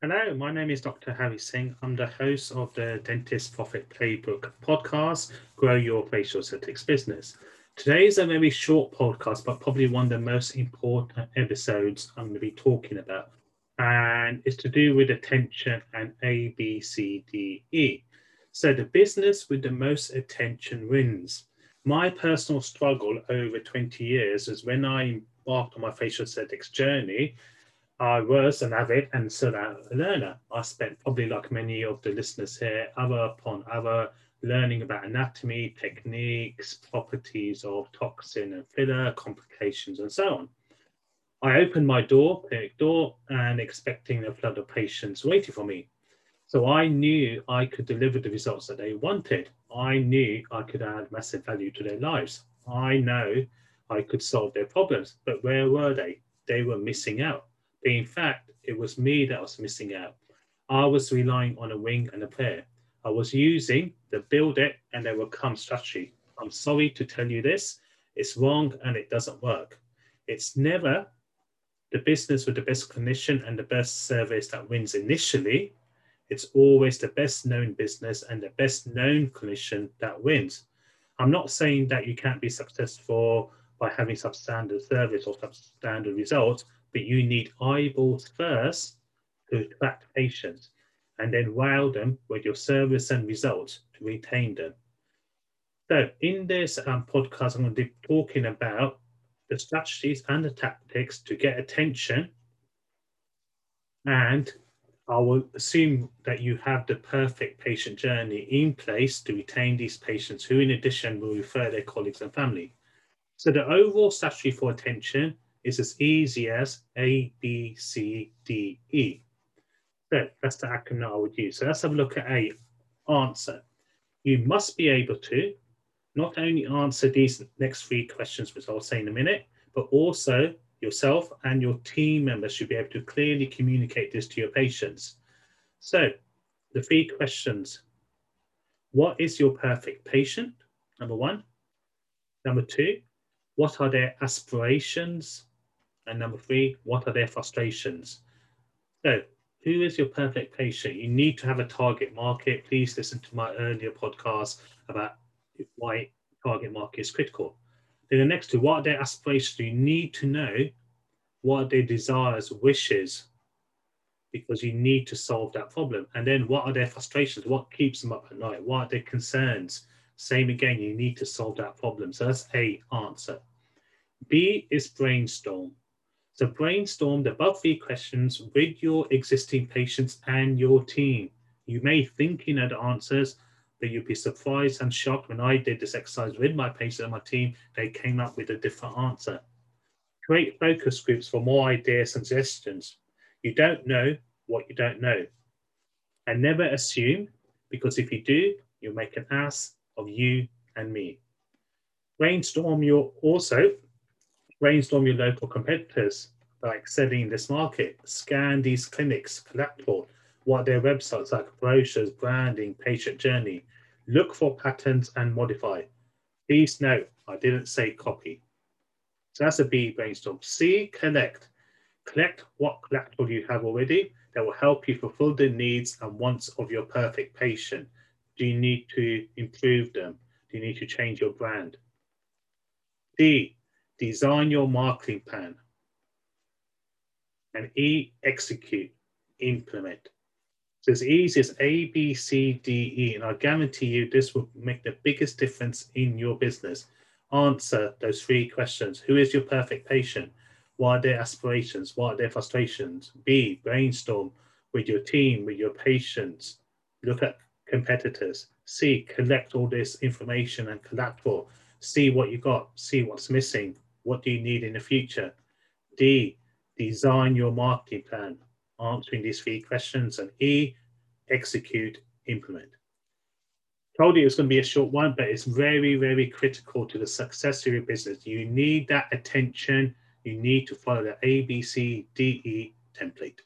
Hello, my name is Dr. Harry Singh. I'm the host of the Dentist Profit Playbook podcast, Grow Your Facial Aesthetics Business. Today is a very short podcast, but probably one of the most important episodes I'm going to be talking about. And it's to do with attention and A, B, C, D, E. So the business with the most attention wins. My personal struggle over 20 years is when I embarked on my facial aesthetics journey, I was an avid and still a learner. I spent probably like many of the listeners here, other upon other, learning about anatomy, techniques, properties of toxin and filler, complications, and so on. I opened my door, clinic door, and expecting a flood of patients waiting for me. So I knew I could deliver the results that they wanted. I knew I could add massive value to their lives. I know I could solve their problems, but where were they? They were missing out in fact, it was me that was missing out. I was relying on a wing and a prayer. I was using the build it and they will come strategy. I'm sorry to tell you this, it's wrong and it doesn't work. It's never the business with the best clinician and the best service that wins initially. It's always the best known business and the best known clinician that wins. I'm not saying that you can't be successful by having substandard service or substandard results, but you need eyeballs first to attract patients and then wow them with your service and results to retain them. So in this um, podcast, I'm going to be talking about the strategies and the tactics to get attention. And I will assume that you have the perfect patient journey in place to retain these patients who in addition will refer their colleagues and family. So the overall strategy for attention is as easy as A, B, C, D, E. So that's the acronym that I would use. So let's have a look at A, answer. You must be able to not only answer these next three questions, which I'll say in a minute, but also yourself and your team members should be able to clearly communicate this to your patients. So the three questions. What is your perfect patient? Number one. Number two, what are their aspirations? And number three, what are their frustrations? So, who is your perfect patient? You need to have a target market. Please listen to my earlier podcast about why target market is critical. Then the next two, what are their aspirations? You need to know what are their desires, wishes, because you need to solve that problem. And then what are their frustrations? What keeps them up at night? What are their concerns? Same again, you need to solve that problem. So that's A answer. B is brainstorm. So brainstorm the above three questions with your existing patients and your team. You may think you know the answers, but you'll be surprised and shocked when I did this exercise with my patients and my team, they came up with a different answer. Create focus groups for more ideas and suggestions. You don't know what you don't know. And never assume, because if you do, you'll make an ass of you and me. Brainstorm your also brainstorm your local competitors, like selling this market, scan these clinics, collateral, what their websites like, brochures, branding, patient journey. Look for patterns and modify. Please note, I didn't say copy. So that's a B brainstorm. C, collect. Collect what collateral you have already that will help you fulfill the needs and wants of your perfect patient. Do you need to improve them? Do you need to change your brand? D, design your marketing plan. And E, execute, implement. So as easy as A, B, C, D, E, and I guarantee you this will make the biggest difference in your business. Answer those three questions. Who is your perfect patient? What are their aspirations? What are their frustrations? B, brainstorm with your team, with your patients. Look at competitors. C, collect all this information and collateral. See what you got, see what's missing, what do you need in the future? D, design your marketing plan, answering these three questions. And E, execute, implement. Told you it's going to be a short one, but it's very, very critical to the success of your business. You need that attention. You need to follow the A, B, C, D, E template.